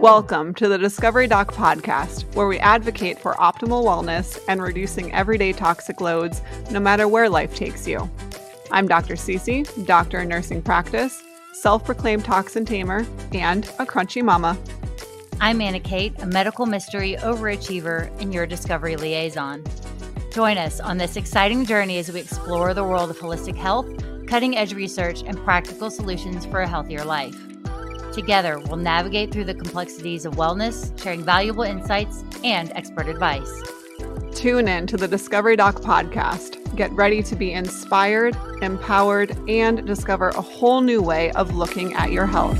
Welcome to the Discovery Doc podcast, where we advocate for optimal wellness and reducing everyday toxic loads, no matter where life takes you. I'm Dr. CeCe, doctor in nursing practice, self proclaimed toxin tamer, and a crunchy mama. I'm Annah Kate, a medical mystery overachiever and your discovery liaison. Join us on this exciting journey as we explore the world of holistic health, cutting edge research, and practical solutions for a healthier life. Together, we'll navigate through the complexities of wellness, sharing valuable insights and expert advice. Tune in to the Discovery Doc podcast. Get ready to be inspired, empowered, and discover a whole new way of looking at your health.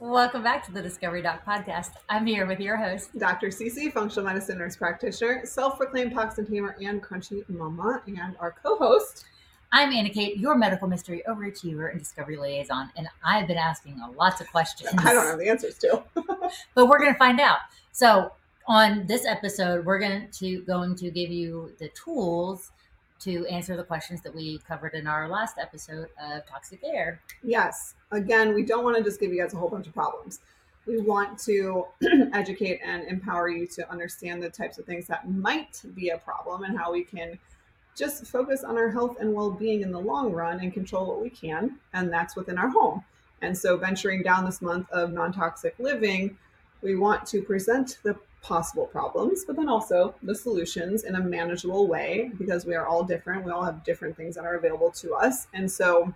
Welcome back to the Discovery Doc podcast. I'm here with your host, Dr. CeCe, functional medicine nurse practitioner, self proclaimed toxin tamer, and crunchy mama, and our co host, I'm Annah Kate, your medical mystery overachiever and discovery liaison, and I've been asking lots of questions. I don't have the answers to, but we're going to find out. So, on this episode, we're going to going to give you the tools to answer the questions that we covered in our last episode of toxic air. Yes. Again, we don't want to just give you guys a whole bunch of problems. We want to educate and empower you to understand the types of things that might be a problem and how we can just focus on our health and well being in the long run and control what we can. And that's within our home. And so, venturing down this month of non toxic living, we want to present the possible problems, but then also the solutions in a manageable way because we are all different. We all have different things that are available to us. And so,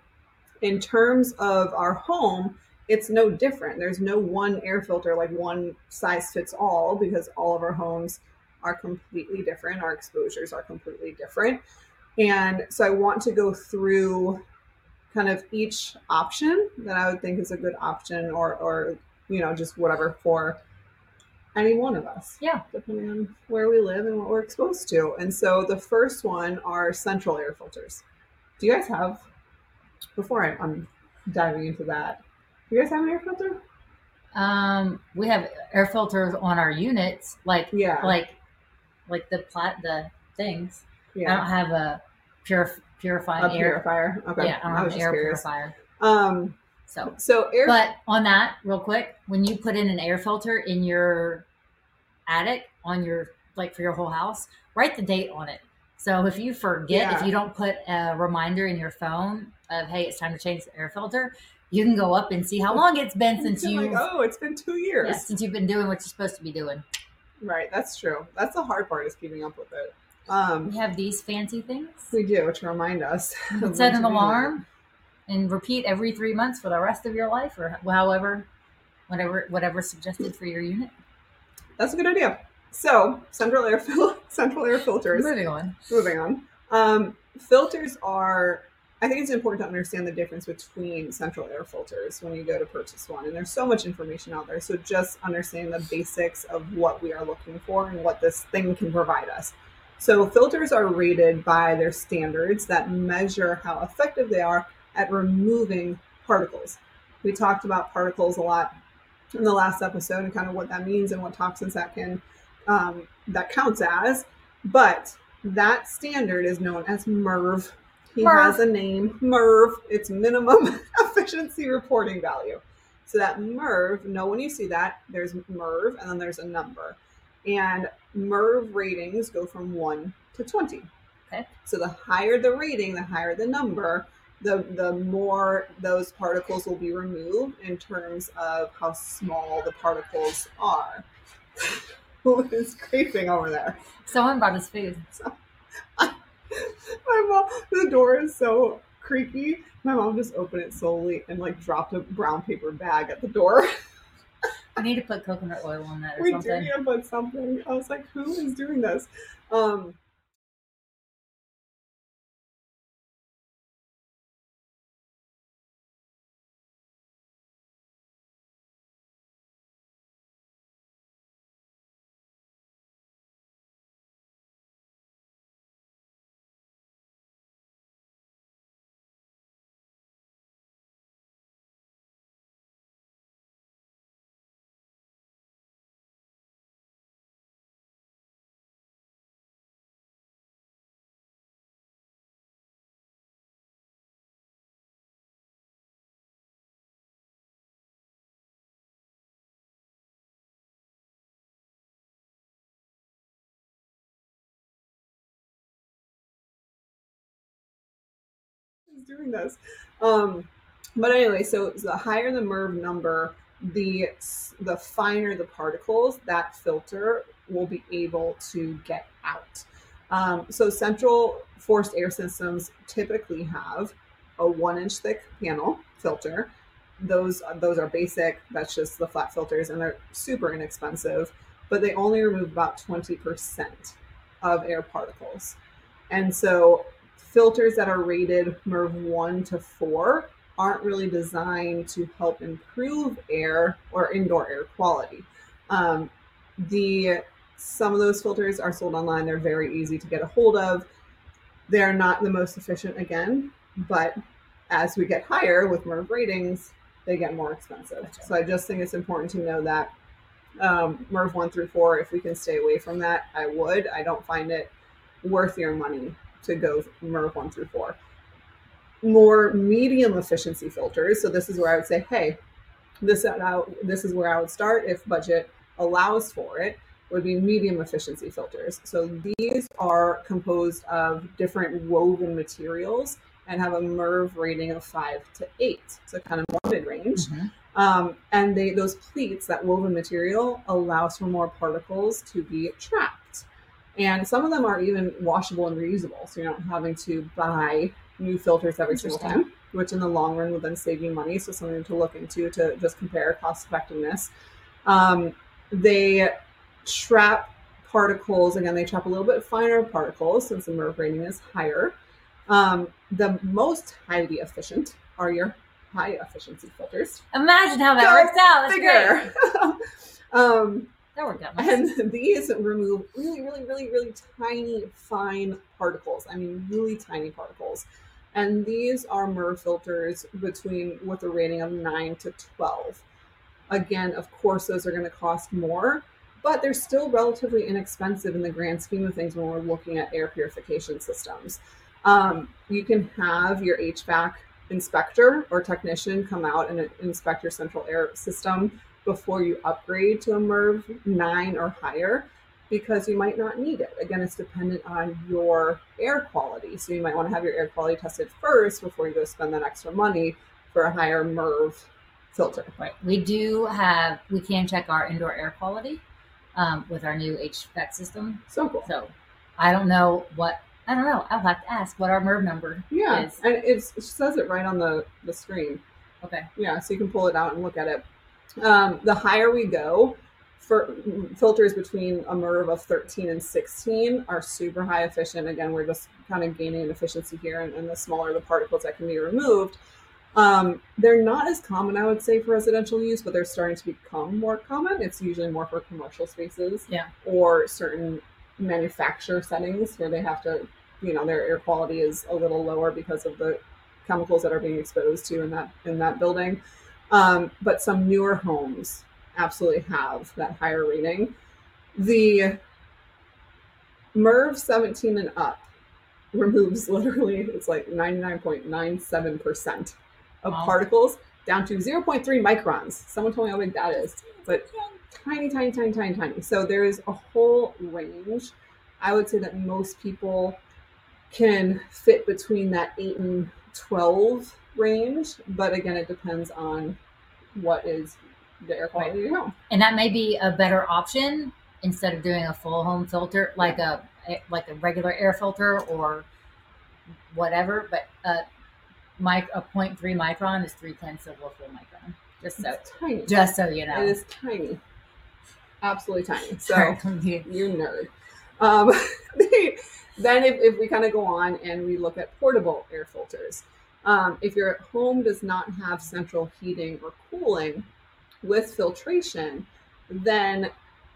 in terms of our home, it's no different. There's no one air filter, like one size fits all, because all of our homes are completely different. Our exposures are completely different. And so I want to go through kind of each option that I would think is a good option or, or you know, just whatever for any one of us. Yeah. Depending on where we live and what we're exposed to. And so the first one are central air filters. Do you guys have, before I, I'm diving into that, do you guys have an air filter? Um, we have air filters on our units, like yeah, like like the plat the things. Yeah. I don't have a pure purifying a air. purifier. Okay. Yeah, I don't I have an air curious. purifier. Um, So, so air but on that, real quick, when you put in an air filter in your attic on your like for your whole house, write the date on it. So if you forget, Yeah. if you don't put a reminder in your phone of hey, it's time to change the air filter, you can go up and see how long it's been since you like, oh, it's been two years. yeah, since you've been doing what you're supposed to be doing. Right, that's true. That's the hard part is keeping up with it. Um, We have these fancy things. we do to remind us. You of can set an alarm and repeat every three months for the rest of your life, or however, whatever whatever suggested for your unit. That's a good idea. So, central air fil- central air filters. Moving on. Moving on. Um, filters are. I think it's important to understand the difference between central air filters when you go to purchase one. And there's so much information out there. So just understanding the basics of what we are looking for and what this thing can provide us. So filters are rated by their standards that measure how effective they are at removing particles. We talked about particles a lot in the last episode and kind of what that means and what toxins that can um, that counts as. But that standard is known as MERV. He MERV. has a name, MERV. It's minimum efficiency reporting value. So that MERV, know when you see that, there's MERV and then there's a number. And MERV ratings go from 1 to 20. Okay. So the higher the rating, the higher the number, the the more those particles will be removed in terms of how small the particles are. Who is scraping over there? Someone brought us food. My mom, the door is so creaky. My mom just opened it slowly and like dropped a brown paper bag at the door. I need to put coconut oil on that or we do need to put something. I was like, who is doing this? Um, doing this. Um, but anyway, so the higher the MERV number, the the finer the particles that filter will be able to get out. Um, so central forced air systems typically have a one inch thick panel filter. Those those are basic. That's just the flat filters, and they're super inexpensive. But they only remove about twenty percent of air particles, and so filters that are rated MERV one to four aren't really designed to help improve air or indoor air quality. Um, the some of those filters are sold online. They're very easy to get a hold of. They're not the most efficient again, but as we get higher with MERV ratings, they get more expensive. Gotcha. So I just think it's important to know that um, MERV one through four, if we can stay away from that, I would. I don't find it worth your money to go MERV one through four. More medium efficiency filters. So this is where I would say, hey, this out this is where I would start if budget allows for it would be medium efficiency filters. So these are composed of different woven materials and have a MERV rating of five to eight, so kind of more mid range. Mm-hmm. Um, and they those pleats, that woven material, allows for more particles to be trapped. And some of them are even washable and reusable, so you're not having to buy new filters every single time, which in the long run will then save you money. So something to look into to just compare cost effectiveness. Um, they trap particles. Again, they trap a little bit finer particles since the MERV rating is higher. Um, the most highly efficient are your high efficiency filters. Imagine how that Go works out. That's um, that worked out. Nice. And these remove really, really, really, really tiny, fine particles. I mean, really tiny particles. And these are MERV filters between with a rating of 9 to 12. Again, of course, those are going to cost more, but they're still relatively inexpensive in the grand scheme of things when we're looking at air purification systems. Um, you can have your HVAC inspector or technician come out and inspect your central air system before you upgrade to a MERV 9 or higher because you might not need it. Again, it's dependent on your air quality. So you might want to have your air quality tested first before you go spend that extra money for a higher MERV filter. Right. We do have, we can check our indoor air quality um, with our new HVAC system. So cool. So I don't know what I don't know. I'll have to ask what our MERV number yeah, is. and it's, it says it right on the the screen. Okay. Yeah, so you can pull it out and look at it. Um, the higher we go, for filters between a MERV of 13 and 16 are super high efficient. Again, we're just kind of gaining an efficiency here, and, and the smaller the particles that can be removed. Um, they're not as common, I would say, for residential use, but they're starting to become more common. It's usually more for commercial spaces yeah. or certain manufacturer settings where they have to, you know, their air quality is a little lower because of the chemicals that are being exposed to in that in that building. Um, but some newer homes absolutely have that higher rating. The MERV 17 and up removes literally it's like 99.97% of wow. particles down to 0.3 microns. Someone told me how big that is, but tiny, tiny, tiny, tiny, tiny. So there is a whole range. I would say that most people can fit between that 8 and 12 range, but again, it depends on what is the air quality right. of your home. And that may be a better option instead of doing a full home filter, like a like a regular air filter or whatever. But uh, mic a 0.3 micron is three tenths of a full micron. Just so it's tiny. Just so you know, it is tiny, absolutely tiny. So you nerd. Um, then if, if we kind of go on and we look at portable air filters, um, if your home does not have central heating or cooling with filtration, then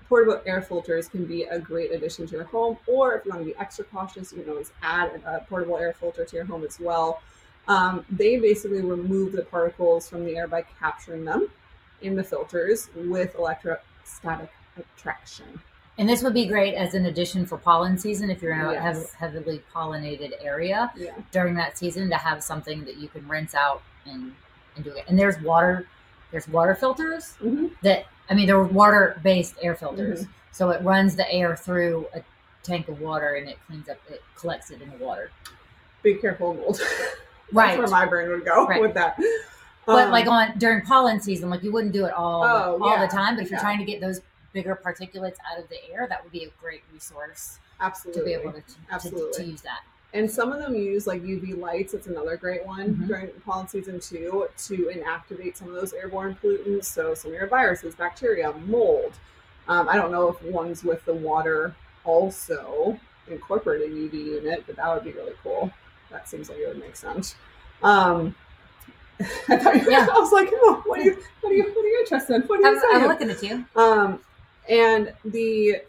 portable air filters can be a great addition to your home. Or if you want to be extra cautious, you can always add a portable air filter to your home as well. Um, they basically remove the particles from the air by capturing them in the filters with electrostatic attraction. And this would be great as an addition for pollen season if you're in a yes. heavily pollinated area yeah. during that season to have something that you can rinse out and, and do it. And there's water, there's water filters mm-hmm. that, I mean, they're water based air filters. Mm-hmm. So it runs the air through a tank of water and it cleans up, it collects it in the water. Be careful, mold. Right. where my brain would go Right. with that. But Um, like on during pollen season, like you wouldn't do it all Oh, all yeah. the time. But if you're trying to get those bigger particulates out of the air, that would be a great resource Absolutely. to be able to, to, Absolutely. to use that. And some of them use like UV lights. It's another great one Mhm. during pollen season too to inactivate some of those airborne pollutants. So some of your viruses, bacteria, mold. Um, I don't know if ones with the water also incorporate a UV unit, but that would be really cool. That seems like it would make sense. Um, I thought you, Yeah. I was like, oh, what are you, what are you, what are you interested in? What are I'm, you I'm looking at you. Um, and the,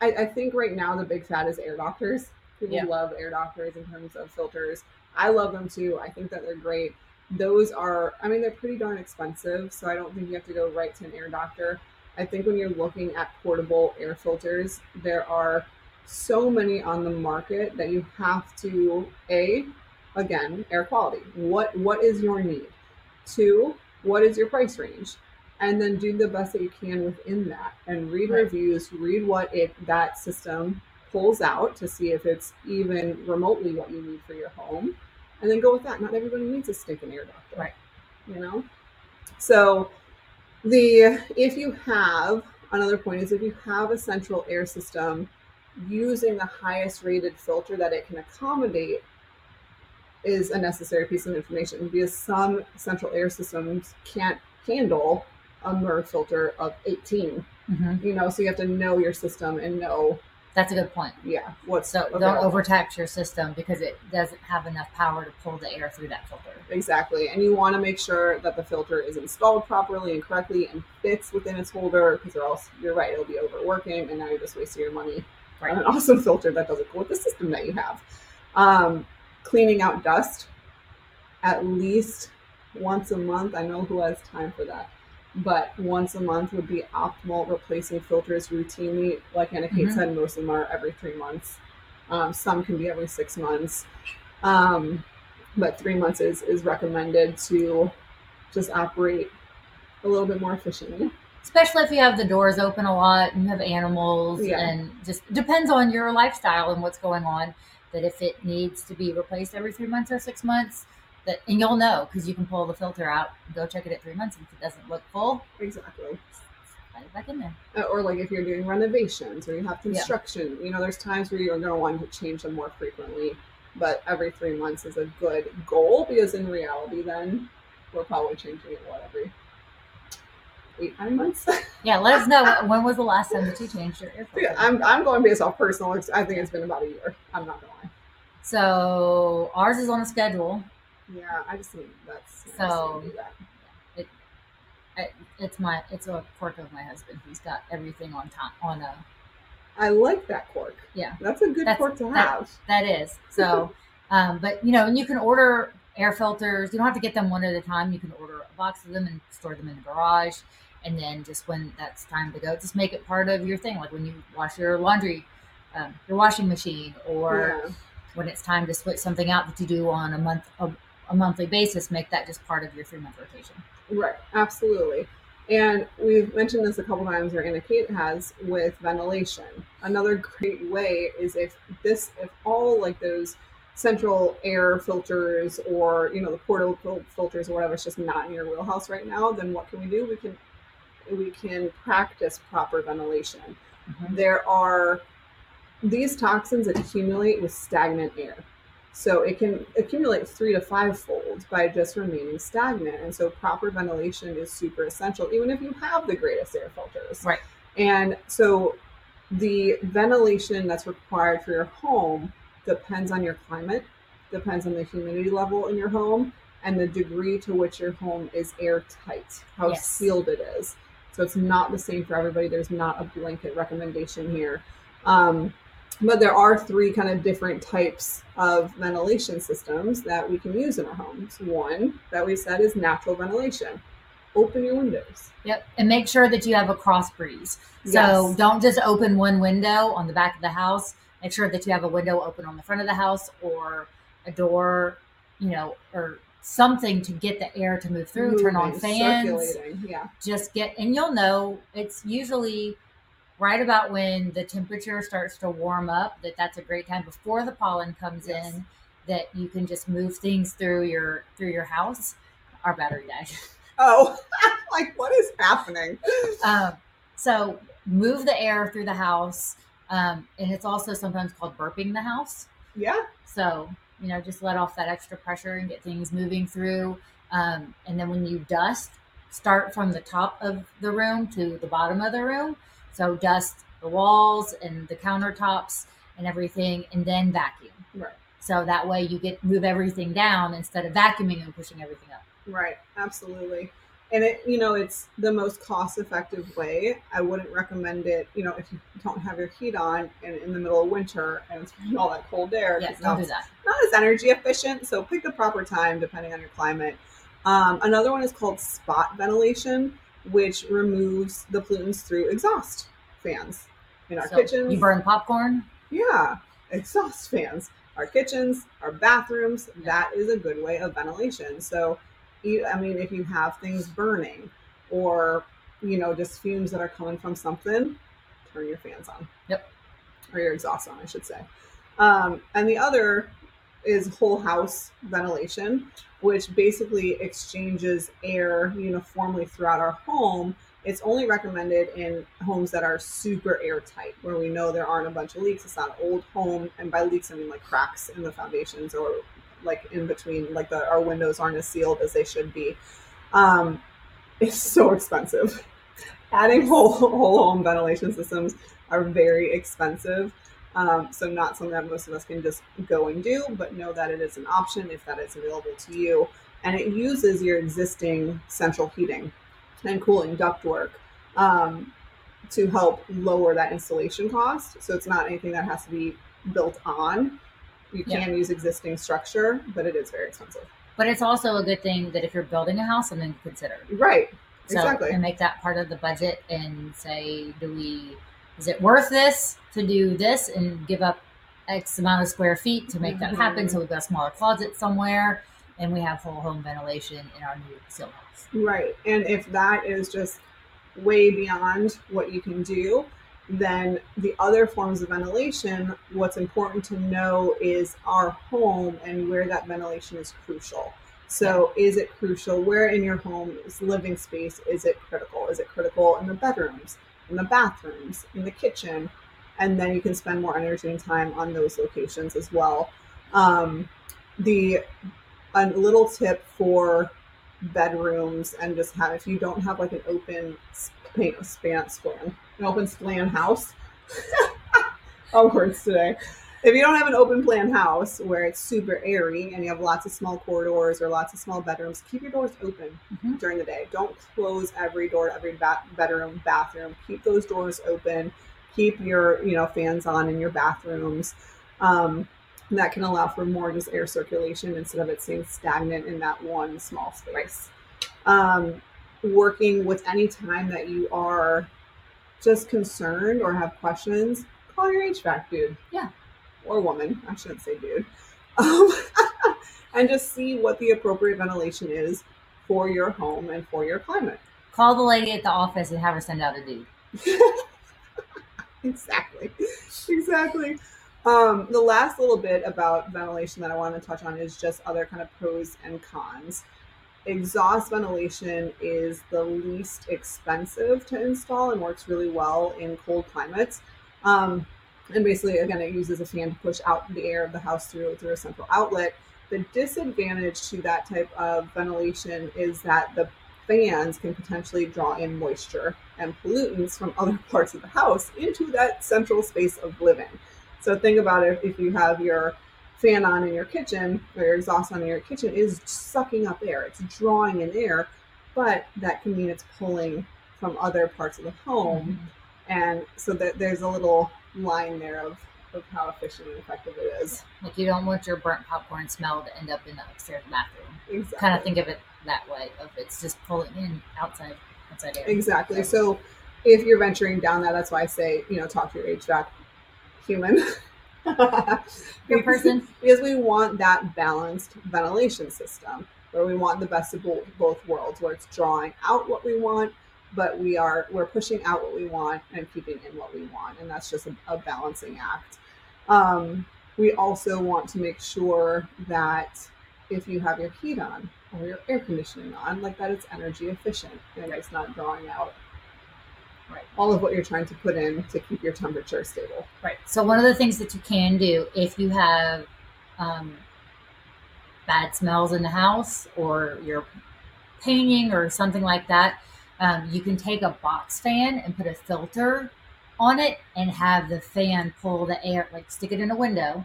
I, I think right now the big fad is air doctors. People Yeah. love air doctors in terms of filters. I love them too. I think that they're great. Those are, I mean, they're pretty darn expensive, so I don't think you have to go right to an air doctor. I think when you're looking at portable air filters, there are so many on the market that you have to a again air quality. What what is your need? Two, what is your price range? And then do the best that you can within that and read Right. reviews read what it that system pulls out to see if it's even remotely what you need for your home and then go with that not everybody needs a stinking air doctor Right. you know so the if you have another point is if you have a central air system using the highest rated filter that it can accommodate is a necessary piece of information because some central air systems can't handle a MERV filter of 18. hmm You know, so you have to know your system and know, That's a good point. yeah, what's So don't overtax your system because it doesn't have enough power to pull the air through that filter. Exactly. And you want to make sure that the filter is installed properly and correctly and fits within its holder because or else you're right, it'll be overworking and now you're just wasting your money Right. on an awesome filter that doesn't go with the system that you have. Um, cleaning out dust at least once a month. I know who has time for that. But once a month would be optimal. Replacing filters routinely, like Annah Kate Mhm. said, most of them are every three months. Um, some can be every six months. Um, but three months is, is recommended to just operate a little bit more efficiently. Especially if you have the doors open a lot and you have animals Yeah. and just depends on your lifestyle and what's going on. That if it needs to be replaced every three months or six months, that and you'll know because you can pull the filter out and go check it at three months. And if it doesn't look full, Exactly. back in there. Uh, or like if you're doing renovations or you have construction, you know, there's times where you're going to want to change them more frequently. But every three months is a good goal because in reality, then we're probably changing it what every eight nine months. Yeah, let us know when was the last time that you changed your yeah, I'm I'm going based off personal. I think it's been about a year. I'm not gonna lie. so ours is on the schedule. Yeah, I just think that's So- do that. It, it's my it's a quirk of my husband. He's got everything on top on a I like that cork. Yeah. that's a good That's- cork to that- have. That is. So, um, but you know, and you can order air filters. You don't have to get them one at a time. You can order a box of them and store them in the garage. And then just when that's time to go, just make it part of your thing. Like when you wash your laundry, um, your washing machine, or Yeah. when it's time to switch something out that you do on a month, a, a monthly basis, make that just part of your three month rotation. Right, absolutely. And we've mentioned this a couple times, or Annah Kate has, with ventilation. Another great way is if this, if all like those central air filters or you know the portable filters or whatever, it's just not in your wheelhouse right now. Then what can we do? We can we can practice proper ventilation. Mm-hmm. There are these toxins accumulate with stagnant air. So it can accumulate three to five fold by just remaining stagnant. And so proper ventilation is super essential, even if you have the greatest air filters. Right. And so the ventilation that's required for your home depends on your climate, depends on the humidity level in your home, and the degree to which your home is airtight, how Yes. sealed it is. So it's not the same for everybody. There's not a blanket recommendation here. Um, but there are three kind of different types of ventilation systems that we can use in our homes. One that we said is natural ventilation. Open your windows. Yep. And make sure that you have a cross breeze. So Yes. don't just open one window on the back of the house. Make sure that you have a window open on the front of the house or a door, you know, or something to get the air to move through. Turn on fans. Yeah. Just get, and you'll know it's usually right about when the temperature starts to warm up that that's a great time before the pollen comes Yes. in that you can just move things through your through your house, our battery died. Oh, like what is happening? um, so move the air through the house, um, and it's also sometimes called burping the house. Yeah. So you know, just let off that extra pressure and get things moving through. Um, and then when you dust, start from the top of the room to the bottom of the room. So dust the walls and the countertops and everything, and then vacuum. Right. So that way you get move everything down instead of vacuuming and pushing everything up. Right. Absolutely. And it, you know, it's the most cost-effective way. I wouldn't recommend it, you know, if you don't have your heat on and in the middle of winter and it's all that cold air. Yes, don't do that. not as energy efficient. So pick the proper time depending on your climate. Um, another one is called spot ventilation, which removes the pollutants through exhaust fans in our So kitchens. You burn popcorn. Yeah, exhaust fans. Our kitchens, our bathrooms, that is a good way of ventilation. So, you, I mean, if you have things burning or, you know, just fumes that are coming from something, turn your fans on. Yep. Or your exhaust on, I should say. Um, and the other is whole house ventilation, which basically exchanges air uniformly throughout our home it's only recommended in homes that are super airtight, where we know there aren't a bunch of leaks. It's not an old home, and by leaks I mean like cracks in the foundations or like in between, like the our windows aren't as sealed as they should be. Um, it's so expensive. Adding whole whole home ventilation systems are very expensive. Um, so not something that most of us can just go and do, but know that it is an option if that is available to you. And it uses your existing central heating and cooling ductwork um, to help lower that installation cost. So it's not anything that has to be built on. You Yeah. can use existing structure, but it is very expensive. But it's also a good thing that if you're building a house, something to consider. Right. So Exactly. and make that part of the budget and say, do we is it worth this to do this and give up X amount of square feet to make that happen? So we've got a smaller closet somewhere and we have whole home ventilation in our new seal house. Right. And if that is just way beyond what you can do, then the other forms of ventilation, what's important to know is our home and where that ventilation is crucial. So, is it crucial? Where in your home's living space is it critical? Is it critical in the bedrooms, in the bathrooms, in the kitchen? And then you can spend more energy and time on those locations as well. Um, the a little tip for bedrooms and just have if you don't have like an open span, span span an open span house all words today if you don't have an open plan house where it's super airy and you have lots of small corridors or lots of small bedrooms keep your doors open Mhm. during the day don't close every door every ba- bedroom bathroom keep those doors open keep your you know fans on in your bathrooms um, that can allow for more just air circulation instead of it staying stagnant in that one small space. Um, working with any time that you are just concerned or have questions, call your HVAC dude. Yeah. Or woman. I shouldn't say dude. Um, and just see what the appropriate ventilation is for your home and for your climate. Call the lady at the office and have her send out a dude. exactly exactly um, the last little bit about ventilation that i want to touch on is just other kind of pros and cons exhaust ventilation is the least expensive to install and works really well in cold climates um, and basically again it uses a fan to push out the air of the house through through a central outlet the disadvantage to that type of ventilation is that the fans can potentially draw in moisture and pollutants from other parts of the house into that central space of living. So think about it if you have your fan on in your kitchen or your exhaust on in your kitchen is sucking up air. It's drawing in air, but that can mean it's pulling from other parts of the home. Mm-hmm. And so that there's a little line there of, of how efficient and effective it is. Like you don't want your burnt popcorn smell to end up in the upstairs bathroom. Exactly. Kind of think of it that way. Of it's just pulling in outside outside air. Exactly. So if you're venturing down that, that's why I say, you know, talk to your HVAC human. Your person. because we want that balanced ventilation system where we want the best of both, both worlds, where it's drawing out what we want, but we are we're pushing out what we want and keeping in what we want, and that's just a, a balancing act. Um, we also want to make sure that if you have your heat on or your air conditioning on, like that it's energy efficient and it's not drawing out Right. all of what you're trying to put in to keep your temperature stable. Right. So one of the things that you can do if you have um, bad smells in the house or you're painting or something like that, um, you can take a box fan and put a filter on it and have the fan pull the air, like stick it in a window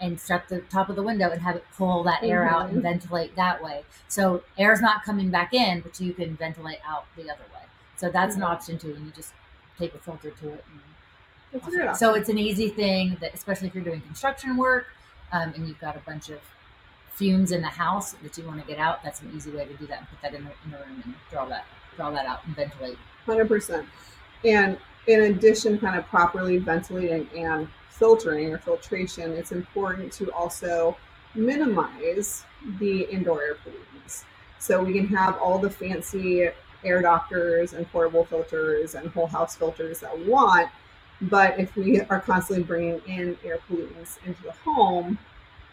and shut the top of the window and have it pull that air out and Mhm. ventilate that way. So air's not coming back in, but you can ventilate out the other way. So that's an Mhm. option too, and you just tape a filter to it. And That's a good so it's an easy thing that, especially if you're doing construction work um, and you've got a bunch of fumes in the house that you want to get out. That's an easy way to do that and put that in the, in the room and draw that draw that out and ventilate. Hundred percent. And in addition, kind of properly ventilating and filtering or filtration, it's important to also minimize the indoor air pollutants. So we can have all the fancy air doctors and portable filters and whole house filters that we want, but if we are constantly bringing in air pollutants into the home,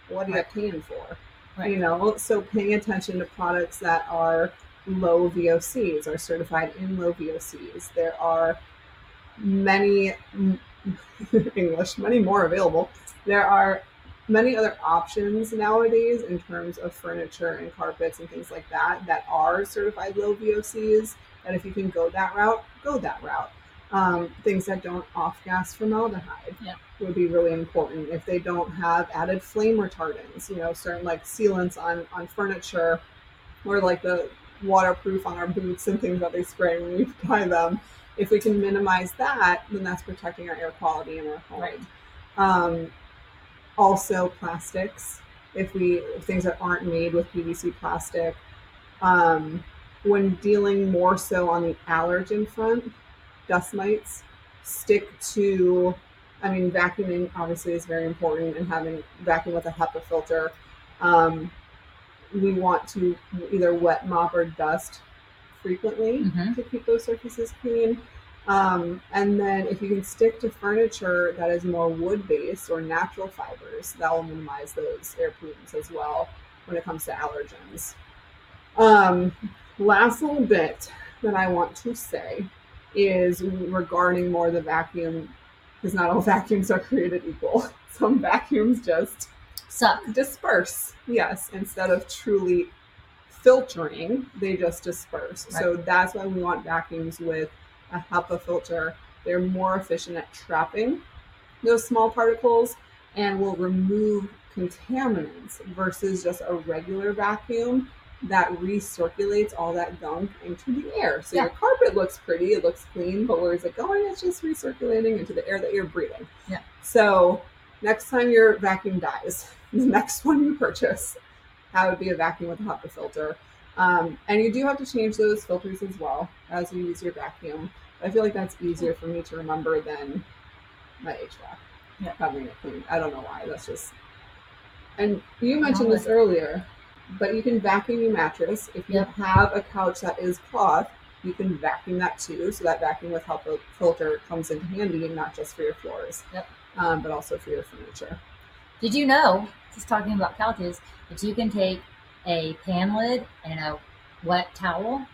what are you paying for? Right. You know, so paying attention to products that are low VOCs are certified in low VOCs. There are many English, many more available. There are many other options nowadays in terms of furniture and carpets and things like that that are certified low VOCs. That if you can go that route, go that route. Um, things that don't off gas formaldehyde Yeah. would be really important. If they don't have added flame retardants, you know, certain like sealants on on furniture, or like the waterproof on our boots and things that they spray when we buy them. If we can minimize that, then that's protecting our air quality in our home. Right. Um, also, plastics. If we if things that aren't made with PVC plastic, um, when dealing more so on the allergen front, dust mites, stick to. I mean, vacuuming obviously is very important, and having vacuum with a HEPA filter. Um, we want to either wet mop or dust frequently Mhm. to keep those surfaces clean. Um, and then if you can stick to furniture that is more wood based or natural fibers, that will minimize those air pollutants as well when it comes to allergens. Um, last little bit that I want to say is regarding more the vacuum, because not all vacuums are created equal. Some vacuums just Suck. disperse. Yes instead of truly filtering they just disperse. So that's why we want vacuums with a HEPA filter. They're more efficient at trapping those small particles and will remove contaminants versus just a regular vacuum that recirculates all that gunk into the air. So your carpet looks pretty it looks clean but where is it going? It's just recirculating into the air that you're breathing. Yeah. so next time your vacuum dies, the next one you purchase, have it be a vacuum with a HEPA filter. Um, and you do have to change those filters as well as you use your vacuum. I feel like that's easier for me to remember than my HVAC. Yeah. Having it clean. I don't know why. That's just. And you mentioned this earlier, but you can vacuum your mattress. If you Yep. have a couch that is cloth, you can vacuum that too. So that vacuum with HEPA filter comes in handy, not just for your floors Yep. um, but also for your furniture. Did you know, just talking about couches, that you can take a pan lid and a wet towel,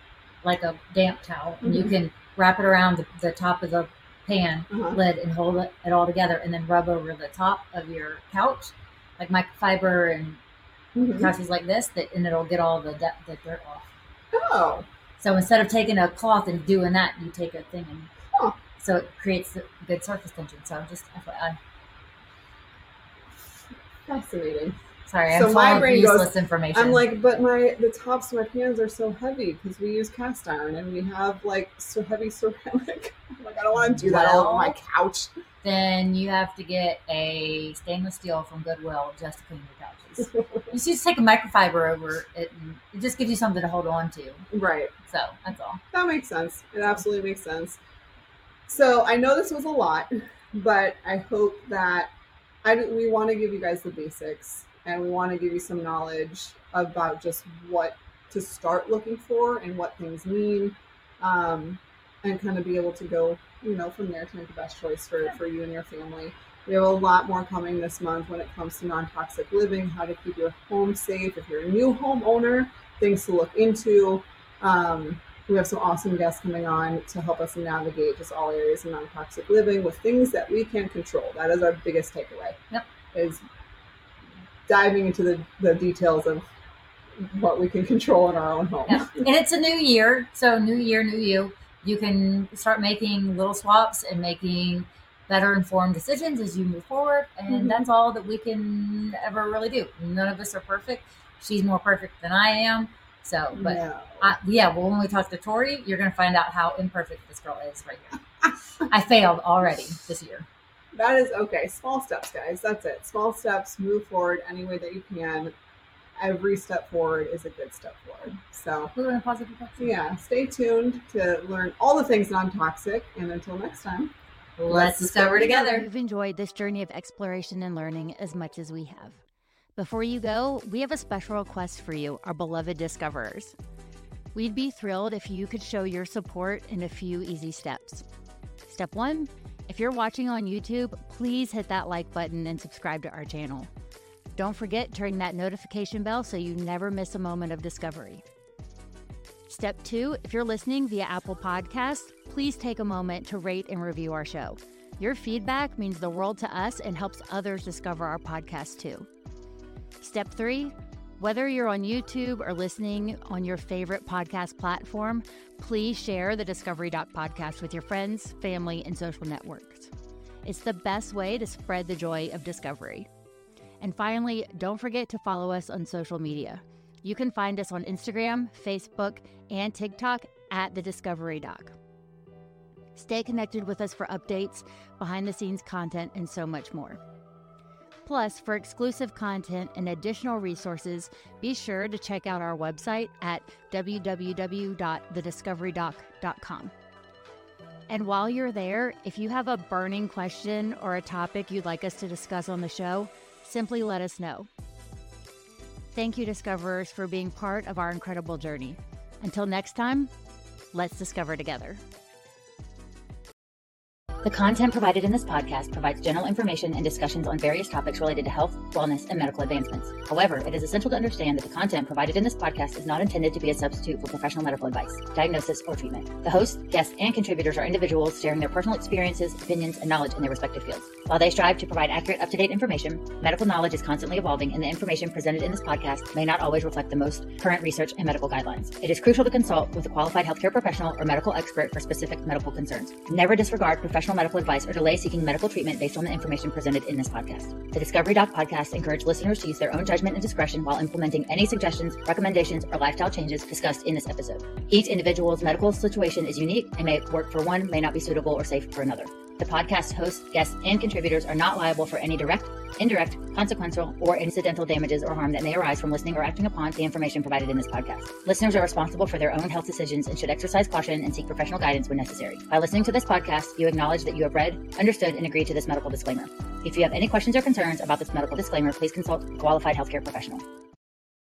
like a damp towel, and you Mhm. can wrap it around the, the top of the pan Uh-huh. lid and hold it, it all together and then rub over the top of your couch, like microfiber and Mhm. couches like this, that and it'll get all the, de- the dirt off. Oh, So instead of taking a cloth and doing that, you take a thing and Huh. so it creates a good surface tension. So I'm just FYI. Fascinating. Sorry, So I'm my brain goes- information. I'm like, but my the tops of my pans are so heavy because we use cast iron and we have like so heavy ceramic. I'm like, I don't want to do that all over my couch. then you have to get a stainless steel from Goodwill just to clean your couches. you should just take a microfiber over it, and it just gives you something to hold on to. right. So that's all. That makes sense. It absolutely makes sense. So I know this was a lot, but I hope that I we want to give you guys the basics and we want to give you some knowledge about just what to start looking for and what things mean, um, and kind of be able to go, you know, from there to make the best choice for for you and your family. We have a lot more coming this month when it comes to non toxic living, how to keep your home safe. If you're a new homeowner, things to look into. Um, we have some awesome guests coming on to help us navigate just all areas of non toxic living with things that we can control. That is our biggest takeaway. Yep. Is diving into the, the details of what we can control in our own home. Yeah. And it's a new year, so new year, new you. You can start making little swaps and making better informed decisions as you move forward. And Mhm. that's all that we can ever really do. None of us are perfect. She's more perfect than I am. So, but No. I, yeah, well, when we talk to Tori, you're going to find out how imperfect this girl is right here. I failed already this year. That is okay. Small steps, guys. That's it. Small steps. Move forward any way that you can. Every step forward is a good step forward. So, We were in a positive direction. yeah, stay tuned to learn all the things non toxic. And until next time, Let's discover together. You've enjoyed this journey of exploration and learning as much as we have. Before you go, we have a special request for you, our beloved discoverers. We'd be thrilled if you could show your support in a few easy steps. Step one if you're watching on YouTube, please hit that like button and subscribe to our channel. Don't forget to ring that notification bell so you never miss a moment of discovery. Step two, if you're listening via Apple Podcasts, please take a moment to rate and review our show. Your feedback means the world to us and helps others discover our podcast too. Step three, whether you're on YouTube or listening on your favorite podcast platform, please share the Discovery Doc podcast with your friends, family, and social networks. It's the best way to spread the joy of discovery. And finally, don't forget to follow us on social media. You can find us on Instagram, Facebook, and TikTok at The Discovery Doc. Stay connected with us for updates, behind the scenes content, and so much more. Plus, for exclusive content and additional resources, be sure to check out our website at www.thediscoverydoc.com. And while you're there, if you have a burning question or a topic you'd like us to discuss on the show, simply let us know. Thank you, Discoverers, for being part of our incredible journey. Until next time, let's discover together. The content provided in this podcast provides general information and discussions on various topics related to health, wellness, and medical advancements. However, it is essential to understand that the content provided in this podcast is not intended to be a substitute for professional medical advice, diagnosis, or treatment. The hosts, guests, and contributors are individuals sharing their personal experiences, opinions, and knowledge in their respective fields. While they strive to provide accurate, up to date information, medical knowledge is constantly evolving, and the information presented in this podcast may not always reflect the most current research and medical guidelines. It is crucial to consult with a qualified healthcare professional or medical expert for specific medical concerns. Never disregard professional medical advice or delay seeking medical treatment based on the information presented in this podcast. The Discovery Doc podcast encourage listeners to use their own judgment and discretion while implementing any suggestions, recommendations, or lifestyle changes discussed in this episode. Each individual's medical situation is unique and may work for one, may not be suitable or safe for another. The podcast hosts, guests, and contributors are not liable for any direct, indirect, consequential, or incidental damages or harm that may arise from listening or acting upon the information provided in this podcast. Listeners are responsible for their own health decisions and should exercise caution and seek professional guidance when necessary. By listening to this podcast, you acknowledge that you have read, understood, and agreed to this medical disclaimer. If you have any questions or concerns about this medical disclaimer, please consult a qualified healthcare professional.